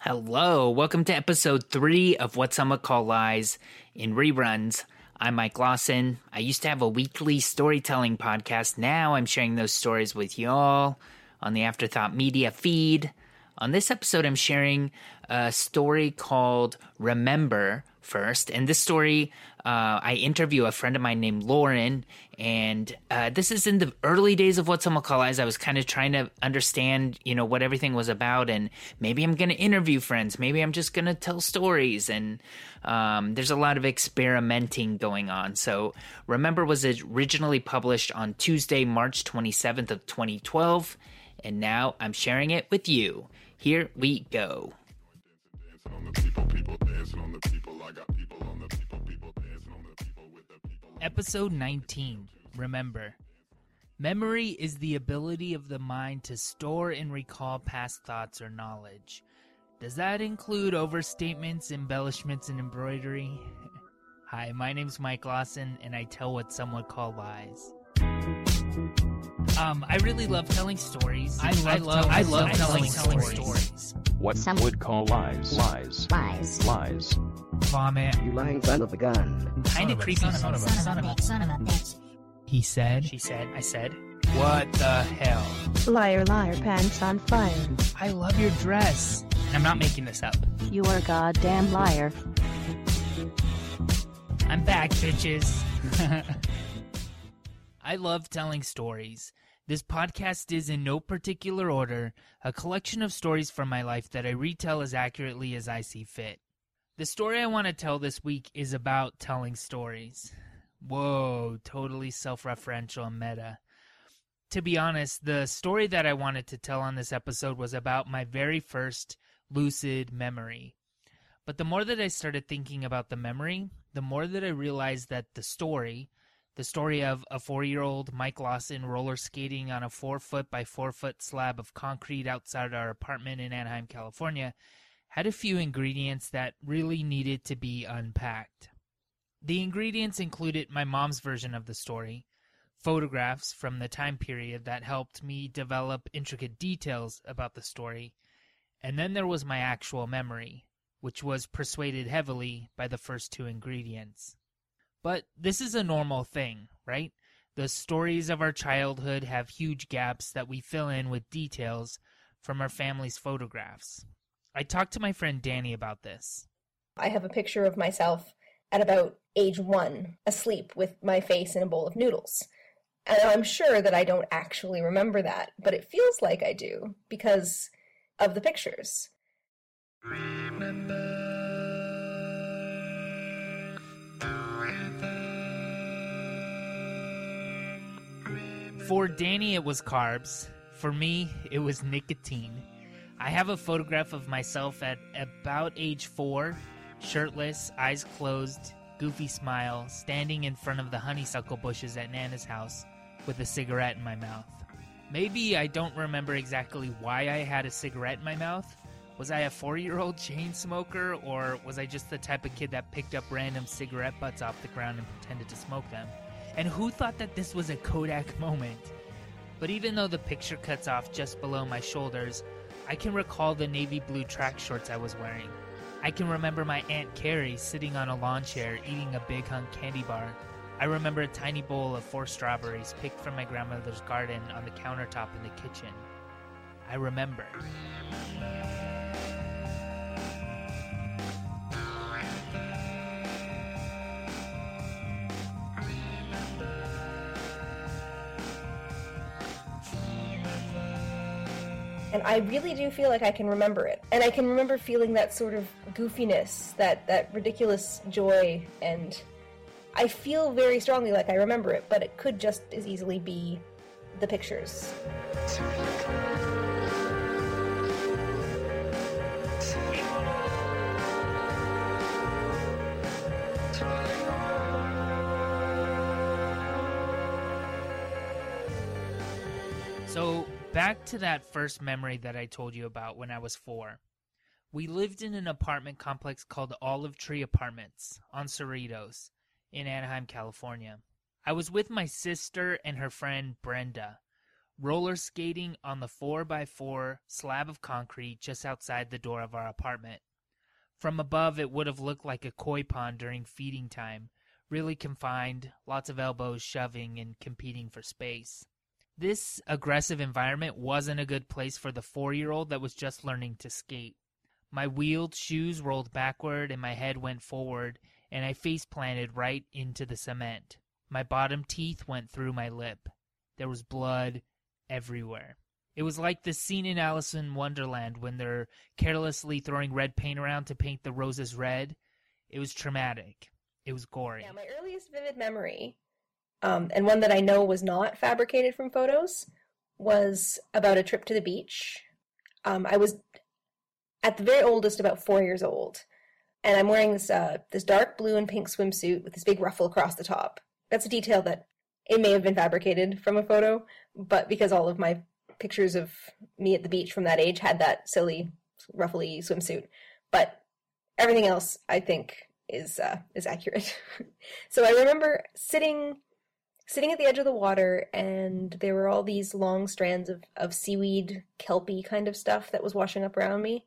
Hello, welcome to episode three of What Some Would Call Lies in Reruns. I'm Mike Lawson. I used to have a weekly storytelling podcast. Now I'm sharing those stories with y'all on the Afterthought Media feed. On this episode, I'm sharing a story called Remember first. And this story, uh, I interview a friend of mine named Lauren. And uh, this is in the early days of What Some Would Call Lies. I was kind of trying to understand, you know, what everything was about. And maybe I'm going to interview friends. Maybe I'm just going to tell stories. And um, there's a lot of experimenting going on. So Remember was originally published on Tuesday, March 27th of 2012. And now I'm sharing it with you. Here we go. Episode 19 Remember. Memory is the ability of the mind to store and recall past thoughts or knowledge. Does that include overstatements, embellishments, and embroidery? Hi, my name's Mike Lawson, and I tell what some would call lies. Um, I really love telling stories. I love, I love, I love telling, telling stories. stories. What some would call lies. Lies. Lies. Lies. Vomit. You lying son of a gun. Kind of creepy. Son of a son of a bitch. Son of a bitch. He said. She said. I said. What the hell? Liar, liar, pants on fire. I love your dress. And I'm not making this up. You are a goddamn liar. I'm back, bitches. I love telling stories. This podcast is in no particular order, a collection of stories from my life that I retell as accurately as I see fit. The story I want to tell this week is about telling stories. Whoa, totally self referential and meta. To be honest, the story that I wanted to tell on this episode was about my very first lucid memory. But the more that I started thinking about the memory, the more that I realized that the story, the story of a four year old Mike Lawson roller skating on a four foot by four foot slab of concrete outside our apartment in Anaheim, California, had a few ingredients that really needed to be unpacked. The ingredients included my mom's version of the story, photographs from the time period that helped me develop intricate details about the story, and then there was my actual memory, which was persuaded heavily by the first two ingredients. But this is a normal thing, right? The stories of our childhood have huge gaps that we fill in with details from our family's photographs. I talked to my friend Danny about this. I have a picture of myself at about age one, asleep with my face in a bowl of noodles. And I'm sure that I don't actually remember that, but it feels like I do because of the pictures. Remember. For Danny, it was carbs. For me, it was nicotine. I have a photograph of myself at about age four, shirtless, eyes closed, goofy smile, standing in front of the honeysuckle bushes at Nana's house with a cigarette in my mouth. Maybe I don't remember exactly why I had a cigarette in my mouth. Was I a four year old chain smoker, or was I just the type of kid that picked up random cigarette butts off the ground and pretended to smoke them? And who thought that this was a Kodak moment? But even though the picture cuts off just below my shoulders, I can recall the navy blue track shorts I was wearing. I can remember my Aunt Carrie sitting on a lawn chair eating a big hunk candy bar. I remember a tiny bowl of four strawberries picked from my grandmother's garden on the countertop in the kitchen. I remember. And I really do feel like I can remember it. And I can remember feeling that sort of goofiness, that that ridiculous joy and I feel very strongly like I remember it, but it could just as easily be the pictures. Back to that first memory that I told you about when I was four. We lived in an apartment complex called Olive Tree Apartments on Cerritos in Anaheim, California. I was with my sister and her friend Brenda, roller skating on the 4x4 slab of concrete just outside the door of our apartment. From above, it would have looked like a koi pond during feeding time, really confined, lots of elbows shoving and competing for space. This aggressive environment wasn't a good place for the four year old that was just learning to skate. My wheeled shoes rolled backward and my head went forward, and I face planted right into the cement. My bottom teeth went through my lip. There was blood everywhere. It was like the scene in Alice in Wonderland when they're carelessly throwing red paint around to paint the roses red. It was traumatic. It was gory. Yeah, my earliest vivid memory, um, and one that I know was not fabricated from photos, was about a trip to the beach. Um, I was at the very oldest about four years old, and I'm wearing this uh, this dark blue and pink swimsuit with this big ruffle across the top. That's a detail that it may have been fabricated from a photo, but because all of my pictures of me at the beach from that age had that silly ruffly swimsuit, but everything else I think is uh, is accurate. so I remember sitting sitting at the edge of the water, and there were all these long strands of of seaweed, kelpy kind of stuff that was washing up around me,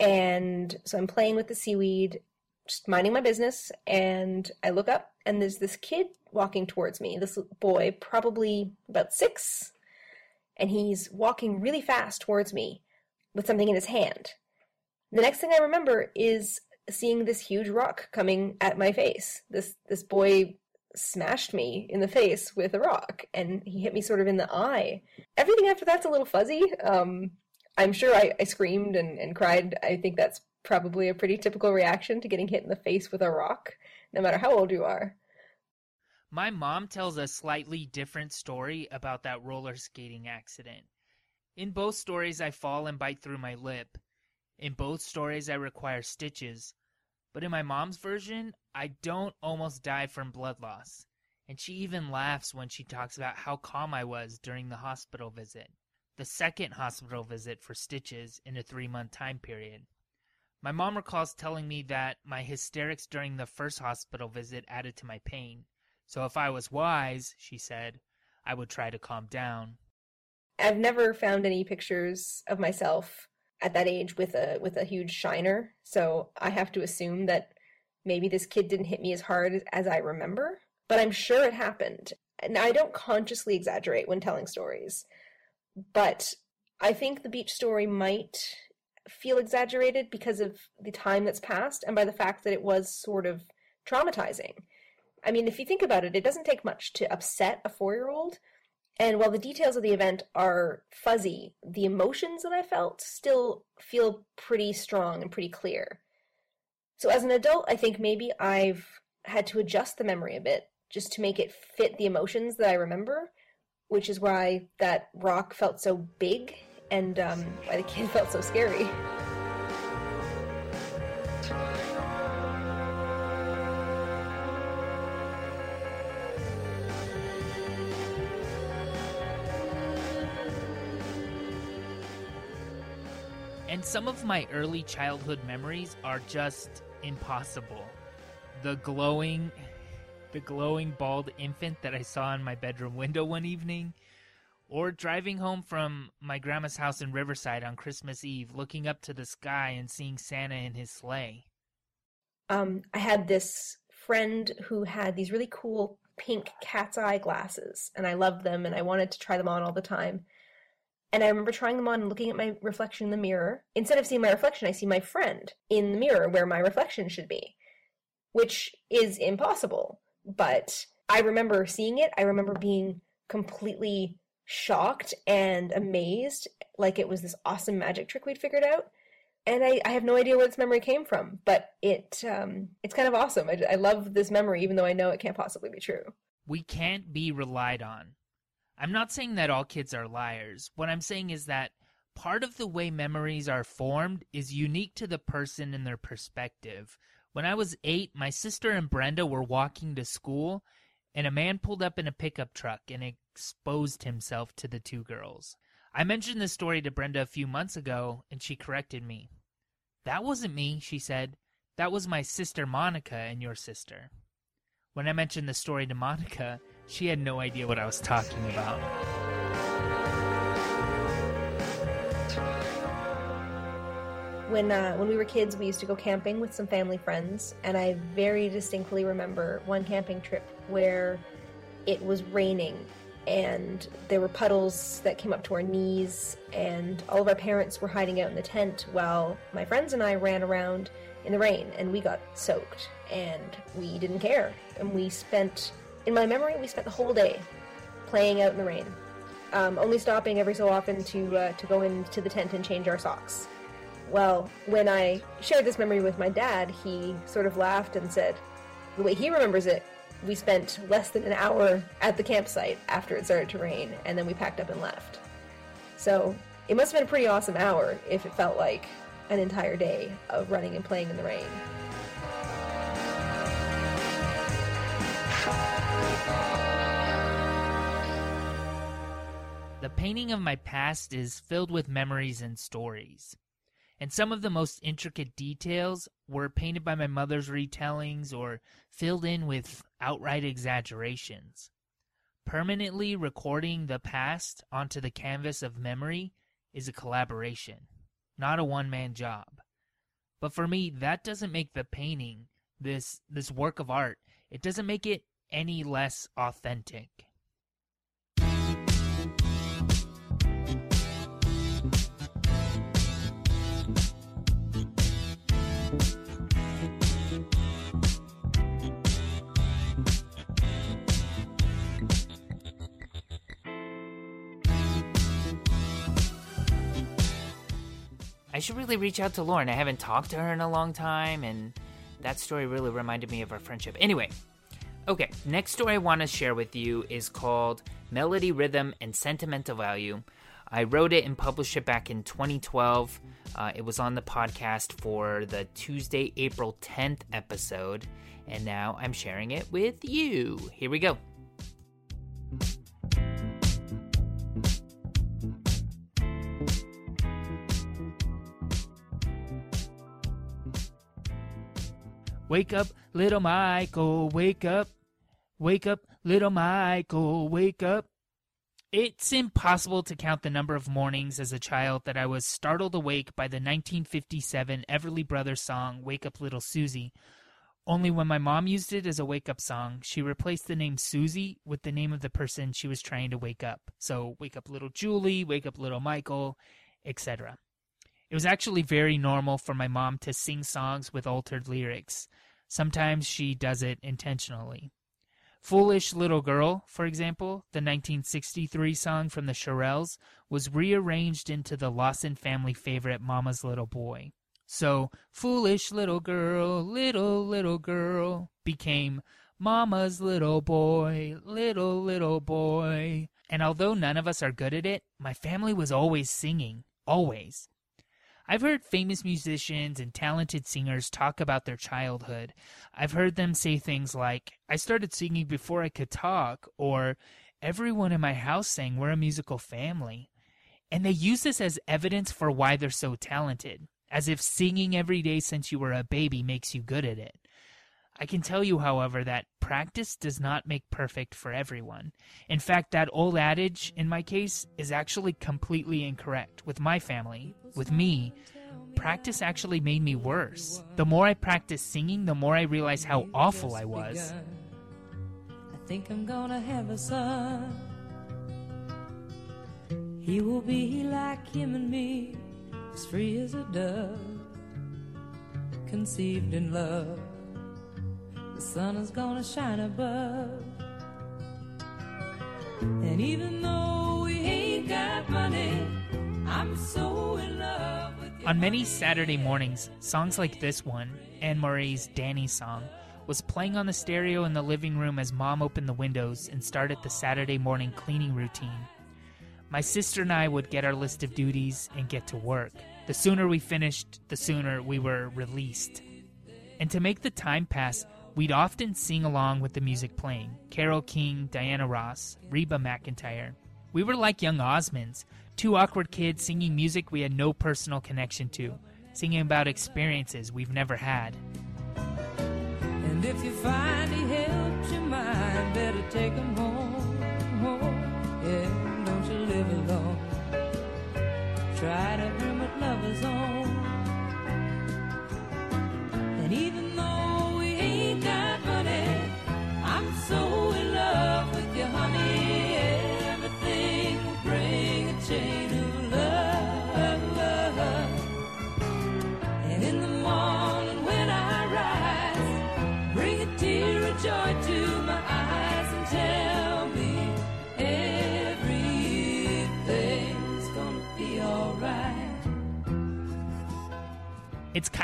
and so I'm playing with the seaweed, just minding my business, and I look up, and there's this kid walking towards me. This boy, probably about six, and he's walking really fast towards me with something in his hand. The next thing I remember is seeing this huge rock coming at my face. This this boy smashed me in the face with a rock and he hit me sort of in the eye. Everything after that's a little fuzzy. Um, I'm sure I, I screamed and, and cried. I think that's probably a pretty typical reaction to getting hit in the face with a rock, no matter how old you are. My mom tells a slightly different story about that roller skating accident. In both stories, I fall and bite through my lip. In both stories, I require stitches. But in my mom's version, I don't almost die from blood loss. And she even laughs when she talks about how calm I was during the hospital visit. The second hospital visit for stitches in a three month time period. My mom recalls telling me that my hysterics during the first hospital visit added to my pain. So if I was wise, she said, I would try to calm down. I've never found any pictures of myself at that age with a with a huge shiner, so I have to assume that maybe this kid didn't hit me as hard as I remember, but I'm sure it happened. Now I don't consciously exaggerate when telling stories, but I think the beach story might feel exaggerated because of the time that's passed and by the fact that it was sort of traumatizing. I mean, if you think about it, it doesn't take much to upset a four year old. And while the details of the event are fuzzy, the emotions that I felt still feel pretty strong and pretty clear. So as an adult, I think maybe I've had to adjust the memory a bit just to make it fit the emotions that I remember, which is why that rock felt so big and um, why the kid felt so scary. And some of my early childhood memories are just impossible. The glowing the glowing bald infant that I saw in my bedroom window one evening, or driving home from my grandma's house in Riverside on Christmas Eve, looking up to the sky and seeing Santa in his sleigh. Um, I had this friend who had these really cool pink cat's eye glasses, and I loved them, and I wanted to try them on all the time. And I remember trying them on and looking at my reflection in the mirror. Instead of seeing my reflection, I see my friend in the mirror where my reflection should be, which is impossible. But I remember seeing it. I remember being completely shocked and amazed, like it was this awesome magic trick we'd figured out. And I, I have no idea where this memory came from, but it um, it's kind of awesome. I, I love this memory, even though I know it can't possibly be true. We can't be relied on. I'm not saying that all kids are liars. What I'm saying is that part of the way memories are formed is unique to the person and their perspective. When I was eight, my sister and Brenda were walking to school, and a man pulled up in a pickup truck and exposed himself to the two girls. I mentioned this story to Brenda a few months ago, and she corrected me. That wasn't me, she said. That was my sister Monica and your sister. When I mentioned the story to Monica, she had no idea what I was talking about. When uh, when we were kids, we used to go camping with some family friends, and I very distinctly remember one camping trip where it was raining and there were puddles that came up to our knees, and all of our parents were hiding out in the tent while my friends and I ran around in the rain, and we got soaked, and we didn't care, and we spent, in my memory, we spent the whole day playing out in the rain, um, only stopping every so often to uh, to go into the tent and change our socks. Well, when I shared this memory with my dad, he sort of laughed and said, the way he remembers it, we spent less than an hour at the campsite after it started to rain, and then we packed up and left. So it must have been a pretty awesome hour if it felt like an entire day of running and playing in the rain. The painting of my past is filled with memories and stories. And some of the most intricate details were painted by my mother's retellings or filled in with outright exaggerations. Permanently recording the past onto the canvas of memory is a collaboration, not a one man job. But for me, that doesn't make the painting, this this work of art, it doesn't make it any less authentic. I should really reach out to Lauren. I haven't talked to her in a long time, and that story really reminded me of our friendship. Anyway, okay, next story I want to share with you is called Melody, Rhythm, and Sentimental Value. I wrote it and published it back in 2012. Uh, it was on the podcast for the Tuesday, April 10th episode, and now I'm sharing it with you. Here we go. Wake up, little Michael, wake up. Wake up, little Michael, wake up. It's impossible to count the number of mornings as a child that I was startled awake by the 1957 Everly Brothers song, Wake Up Little Susie. Only when my mom used it as a wake up song, she replaced the name Susie with the name of the person she was trying to wake up. So, wake up little Julie, wake up little Michael, etc. It was actually very normal for my mom to sing songs with altered lyrics. Sometimes she does it intentionally. Foolish Little Girl, for example, the 1963 song from the Shirelles, was rearranged into the Lawson family favorite Mama's Little Boy. So, Foolish Little Girl, Little Little Girl became Mama's Little Boy, Little Little Boy. And although none of us are good at it, my family was always singing. Always. I've heard famous musicians and talented singers talk about their childhood. I've heard them say things like, I started singing before I could talk, or everyone in my house sang, we're a musical family. And they use this as evidence for why they're so talented, as if singing every day since you were a baby makes you good at it. I can tell you, however, that practice does not make perfect for everyone. In fact, that old adage, in my case, is actually completely incorrect. With my family, with me, practice actually made me worse. The more I practiced singing, the more I realized how awful I was. I think I'm gonna have a son. He will be like him and me, as free as a dove, conceived in love. The sun is gonna shine above. And even though we ain't got money, I'm so in love with you. On many Saturday mornings, songs like this one, Anne Murray's Danny song, was playing on the stereo in the living room as mom opened the windows and started the Saturday morning cleaning routine. My sister and I would get our list of duties and get to work. The sooner we finished, the sooner we were released. And to make the time pass, we'd often sing along with the music playing Carole King, Diana Ross, Reba McEntire. We were like young Osmonds, two awkward kids singing music we had no personal connection to, singing about experiences we've never had. And if you find he helps your mind, better take him home. home. Yeah, don't you live alone. Try to what.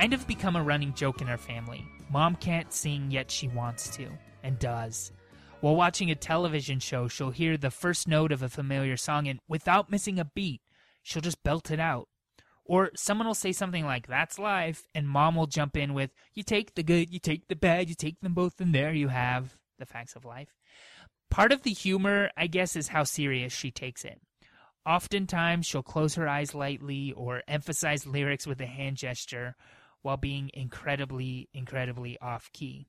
Kind of become a running joke in our family. Mom can't sing, yet she wants to, and does. While watching a television show, she'll hear the first note of a familiar song, and without missing a beat, she'll just belt it out. Or someone will say something like, That's life, and mom will jump in with, You take the good, you take the bad, you take them both, and there you have the facts of life. Part of the humor, I guess, is how serious she takes it. Oftentimes, she'll close her eyes lightly or emphasize lyrics with a hand gesture while being incredibly, incredibly off key.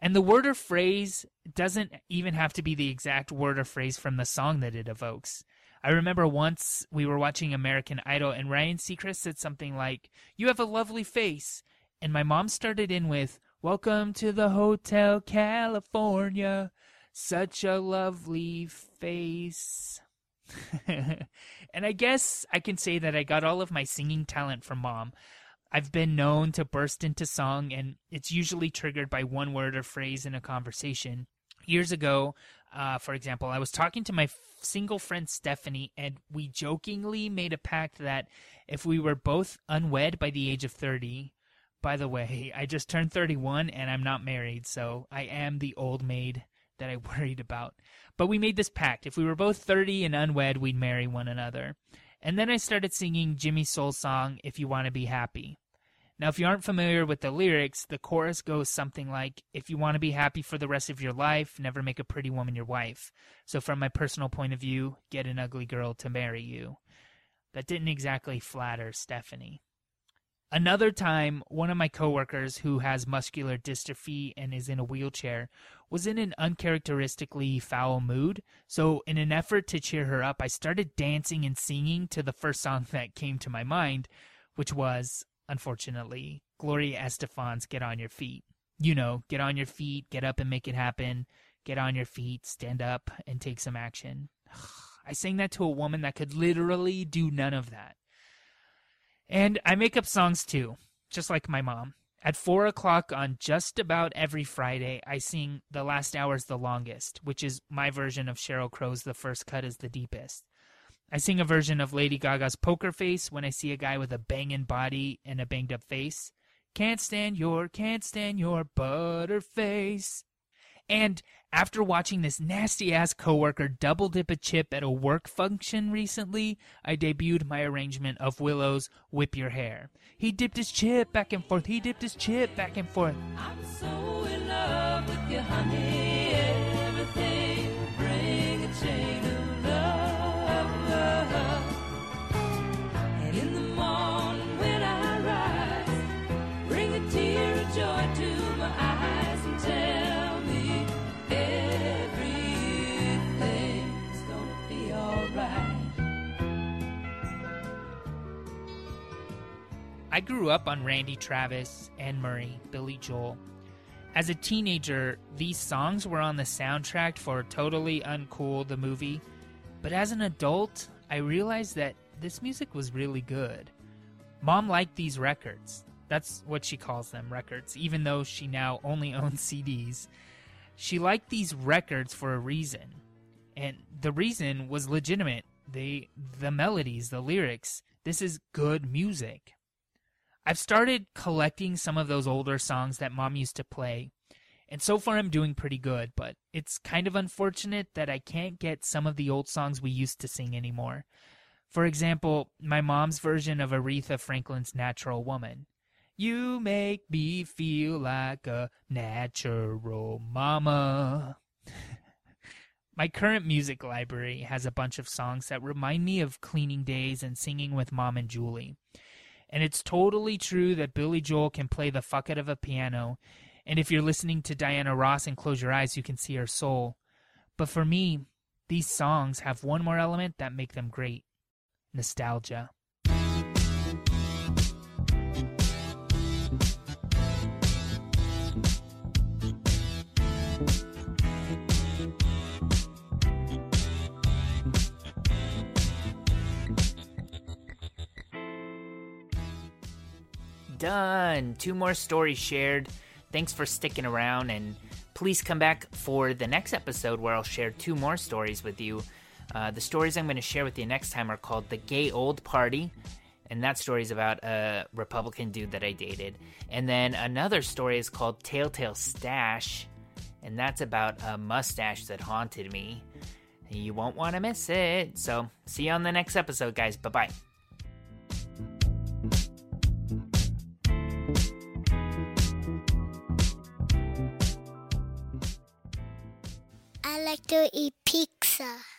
And the word or phrase doesn't even have to be the exact word or phrase from the song that it evokes. I remember once we were watching American Idol and Ryan Seacrest said something like, You have a lovely face. And my mom started in with, Welcome to the Hotel California. Such a lovely face. and I guess I can say that I got all of my singing talent from mom. I've been known to burst into song, and it's usually triggered by one word or phrase in a conversation. Years ago, uh, for example, I was talking to my f- single friend Stephanie, and we jokingly made a pact that if we were both unwed by the age of 30, by the way, I just turned 31 and I'm not married, so I am the old maid that I worried about. But we made this pact. If we were both 30 and unwed, we'd marry one another. And then I started singing Jimmy Soul's song, If You Want to Be Happy. Now, if you aren't familiar with the lyrics, the chorus goes something like, If you want to be happy for the rest of your life, never make a pretty woman your wife. So, from my personal point of view, get an ugly girl to marry you. That didn't exactly flatter Stephanie. Another time, one of my coworkers who has muscular dystrophy and is in a wheelchair was in an uncharacteristically foul mood. So, in an effort to cheer her up, I started dancing and singing to the first song that came to my mind, which was, unfortunately, Gloria Estefan's Get On Your Feet. You know, get on your feet, get up and make it happen, get on your feet, stand up and take some action. I sang that to a woman that could literally do none of that. And I make up songs too, just like my mom. At 4 o'clock on just about every Friday, I sing The Last Hour's the Longest, which is my version of Sheryl Crow's The First Cut is the Deepest. I sing a version of Lady Gaga's Poker Face when I see a guy with a banging body and a banged up face. Can't stand your, can't stand your butter face. And after watching this nasty ass coworker double dip a chip at a work function recently, I debuted my arrangement of Willow's Whip Your Hair. He dipped his chip back and forth, he dipped his chip back and forth. I'm so in love with you, honey. I grew up on Randy Travis, Anne Murray, Billy Joel. As a teenager, these songs were on the soundtrack for Totally Uncool, the movie. But as an adult, I realized that this music was really good. Mom liked these records. That's what she calls them, records, even though she now only owns CDs. She liked these records for a reason. And the reason was legitimate. They the melodies, the lyrics. This is good music. I've started collecting some of those older songs that mom used to play, and so far I'm doing pretty good, but it's kind of unfortunate that I can't get some of the old songs we used to sing anymore. For example, my mom's version of Aretha Franklin's Natural Woman. You make me feel like a natural mama. My current music library has a bunch of songs that remind me of cleaning days and singing with mom and Julie. And it's totally true that Billy Joel can play the fuck out of a piano, And if you're listening to Diana Ross and close your eyes, you can see her soul. But for me, these songs have one more element that make them great nostalgia. Done. Two more stories shared. Thanks for sticking around, and please come back for the next episode where I'll share two more stories with you. Uh, the stories I'm going to share with you next time are called The Gay Old Party, and that story is about a Republican dude that I dated. And then another story is called Telltale Stash, and that's about a mustache that haunted me. You won't want to miss it. So, see you on the next episode, guys. Bye bye. Like to eat pizza.